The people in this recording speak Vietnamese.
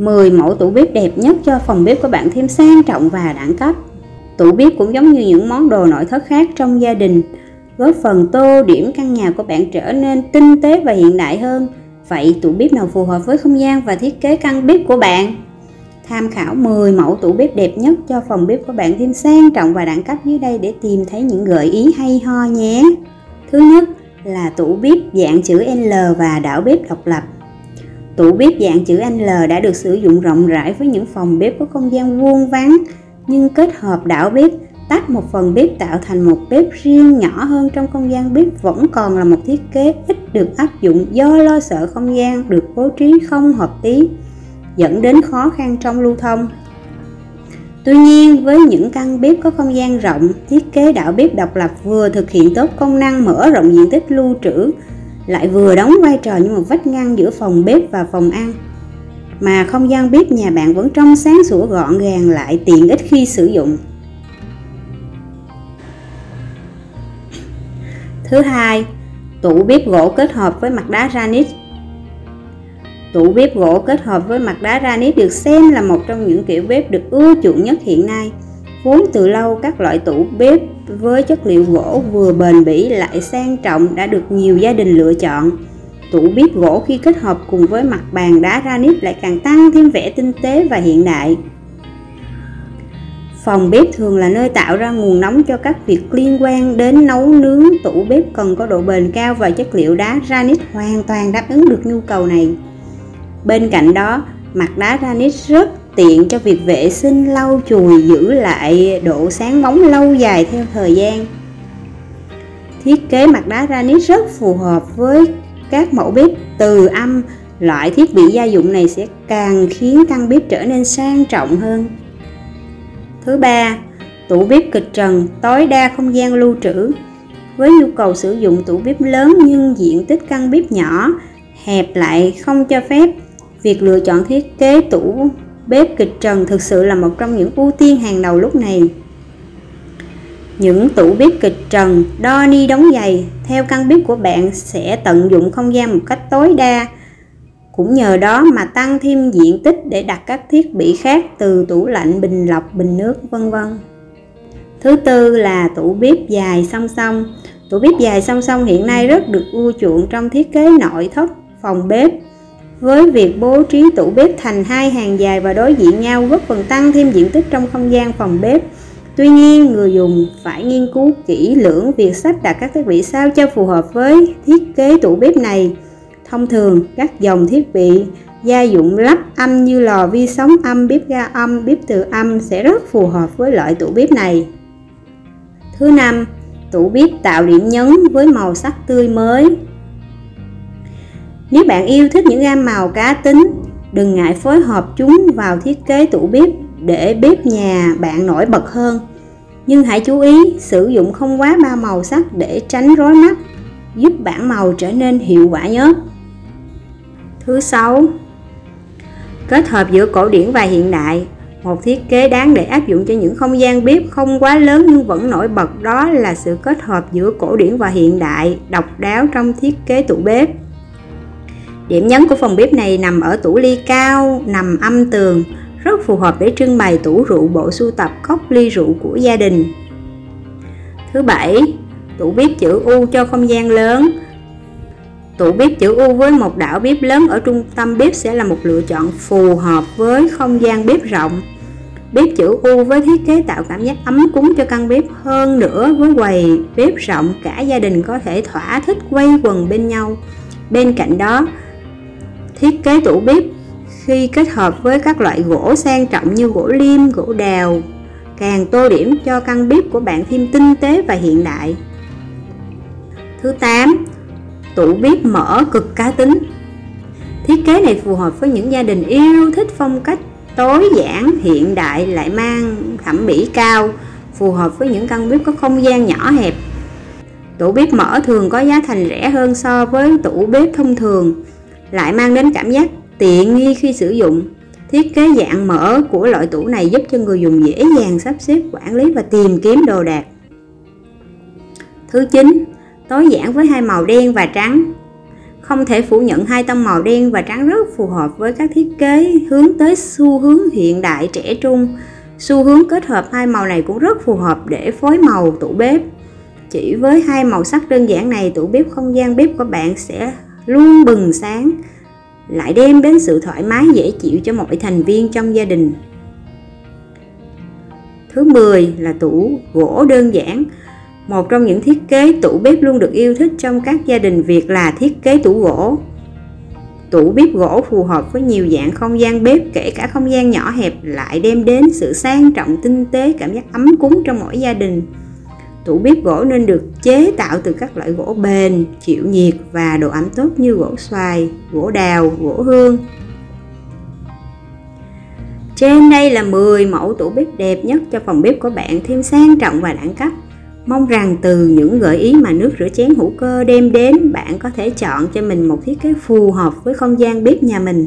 10 mẫu tủ bếp đẹp nhất cho phòng bếp của bạn thêm sang trọng và đẳng cấp. Tủ bếp cũng giống như những món đồ nội thất khác trong gia đình, góp phần tô điểm căn nhà của bạn trở nên tinh tế và hiện đại hơn. Vậy tủ bếp nào phù hợp với không gian và thiết kế căn bếp của bạn? Tham khảo 10 mẫu tủ bếp đẹp nhất cho phòng bếp của bạn thêm sang trọng và đẳng cấp dưới đây để tìm thấy những gợi ý hay ho nhé. Thứ nhất là tủ bếp dạng chữ L và đảo bếp độc lập. Tủ bếp dạng chữ L đã được sử dụng rộng rãi với những phòng bếp có không gian vuông vắn nhưng kết hợp đảo bếp tách một phần bếp tạo thành một bếp riêng nhỏ hơn trong không gian bếp vẫn còn là một thiết kế ít được áp dụng do lo sợ không gian được bố trí không hợp lý dẫn đến khó khăn trong lưu thông. Tuy nhiên, với những căn bếp có không gian rộng, thiết kế đảo bếp độc lập vừa thực hiện tốt công năng mở rộng diện tích lưu trữ, lại vừa đóng vai trò như một vách ngăn giữa phòng bếp và phòng ăn. Mà không gian bếp nhà bạn vẫn trong sáng sủa gọn gàng lại tiện ích khi sử dụng. Thứ hai, tủ bếp gỗ kết hợp với mặt đá granite Tủ bếp gỗ kết hợp với mặt đá granite được xem là một trong những kiểu bếp được ưa chuộng nhất hiện nay. Vốn từ lâu các loại tủ bếp với chất liệu gỗ vừa bền bỉ lại sang trọng đã được nhiều gia đình lựa chọn. Tủ bếp gỗ khi kết hợp cùng với mặt bàn đá granite lại càng tăng thêm vẻ tinh tế và hiện đại. Phòng bếp thường là nơi tạo ra nguồn nóng cho các việc liên quan đến nấu nướng. Tủ bếp cần có độ bền cao và chất liệu đá granite hoàn toàn đáp ứng được nhu cầu này. Bên cạnh đó, mặt đá granite rất tiện cho việc vệ sinh lau chùi giữ lại độ sáng bóng lâu dài theo thời gian. Thiết kế mặt đá granite rất phù hợp với các mẫu bếp từ âm, loại thiết bị gia dụng này sẽ càng khiến căn bếp trở nên sang trọng hơn. Thứ ba, tủ bếp kịch trần tối đa không gian lưu trữ. Với nhu cầu sử dụng tủ bếp lớn nhưng diện tích căn bếp nhỏ, hẹp lại không cho phép Việc lựa chọn thiết kế tủ bếp kịch trần thực sự là một trong những ưu tiên hàng đầu lúc này. Những tủ bếp kịch trần đo ni đóng giày theo căn bếp của bạn sẽ tận dụng không gian một cách tối đa. Cũng nhờ đó mà tăng thêm diện tích để đặt các thiết bị khác từ tủ lạnh, bình lọc, bình nước vân vân. Thứ tư là tủ bếp dài song song. Tủ bếp dài song song hiện nay rất được ưa chuộng trong thiết kế nội thất phòng bếp với việc bố trí tủ bếp thành hai hàng dài và đối diện nhau góp phần tăng thêm diện tích trong không gian phòng bếp. Tuy nhiên, người dùng phải nghiên cứu kỹ lưỡng việc sắp đặt các thiết bị sao cho phù hợp với thiết kế tủ bếp này. Thông thường, các dòng thiết bị gia dụng lắp âm như lò vi sóng âm, bếp ga âm, bếp từ âm sẽ rất phù hợp với loại tủ bếp này. Thứ năm, tủ bếp tạo điểm nhấn với màu sắc tươi mới. Nếu bạn yêu thích những gam màu cá tính, đừng ngại phối hợp chúng vào thiết kế tủ bếp để bếp nhà bạn nổi bật hơn. Nhưng hãy chú ý sử dụng không quá ba màu sắc để tránh rối mắt, giúp bảng màu trở nên hiệu quả nhất. Thứ sáu, kết hợp giữa cổ điển và hiện đại. Một thiết kế đáng để áp dụng cho những không gian bếp không quá lớn nhưng vẫn nổi bật đó là sự kết hợp giữa cổ điển và hiện đại, độc đáo trong thiết kế tủ bếp. Điểm nhấn của phòng bếp này nằm ở tủ ly cao, nằm âm tường, rất phù hợp để trưng bày tủ rượu bộ sưu tập cốc ly rượu của gia đình. Thứ bảy, tủ bếp chữ U cho không gian lớn. Tủ bếp chữ U với một đảo bếp lớn ở trung tâm bếp sẽ là một lựa chọn phù hợp với không gian bếp rộng. Bếp chữ U với thiết kế tạo cảm giác ấm cúng cho căn bếp hơn nữa với quầy bếp rộng cả gia đình có thể thỏa thích quay quần bên nhau. Bên cạnh đó, Thiết kế tủ bếp khi kết hợp với các loại gỗ sang trọng như gỗ lim, gỗ đào càng tô điểm cho căn bếp của bạn thêm tinh tế và hiện đại. Thứ 8. Tủ bếp mở cực cá tính Thiết kế này phù hợp với những gia đình yêu thích phong cách tối giản, hiện đại lại mang thẩm mỹ cao, phù hợp với những căn bếp có không gian nhỏ hẹp. Tủ bếp mở thường có giá thành rẻ hơn so với tủ bếp thông thường, lại mang đến cảm giác tiện nghi khi sử dụng. Thiết kế dạng mở của loại tủ này giúp cho người dùng dễ dàng sắp xếp, quản lý và tìm kiếm đồ đạc. Thứ 9. Tối giản với hai màu đen và trắng Không thể phủ nhận hai tông màu đen và trắng rất phù hợp với các thiết kế hướng tới xu hướng hiện đại trẻ trung. Xu hướng kết hợp hai màu này cũng rất phù hợp để phối màu tủ bếp. Chỉ với hai màu sắc đơn giản này, tủ bếp không gian bếp của bạn sẽ luôn bừng sáng, lại đem đến sự thoải mái dễ chịu cho mọi thành viên trong gia đình. Thứ 10 là tủ gỗ đơn giản. Một trong những thiết kế tủ bếp luôn được yêu thích trong các gia đình Việt là thiết kế tủ gỗ. Tủ bếp gỗ phù hợp với nhiều dạng không gian bếp kể cả không gian nhỏ hẹp lại đem đến sự sang trọng tinh tế cảm giác ấm cúng trong mỗi gia đình. Tủ bếp gỗ nên được chế tạo từ các loại gỗ bền, chịu nhiệt và độ ẩm tốt như gỗ xoài, gỗ đào, gỗ hương. Trên đây là 10 mẫu tủ bếp đẹp nhất cho phòng bếp của bạn thêm sang trọng và đẳng cấp. Mong rằng từ những gợi ý mà nước rửa chén hữu cơ đem đến, bạn có thể chọn cho mình một thiết kế phù hợp với không gian bếp nhà mình.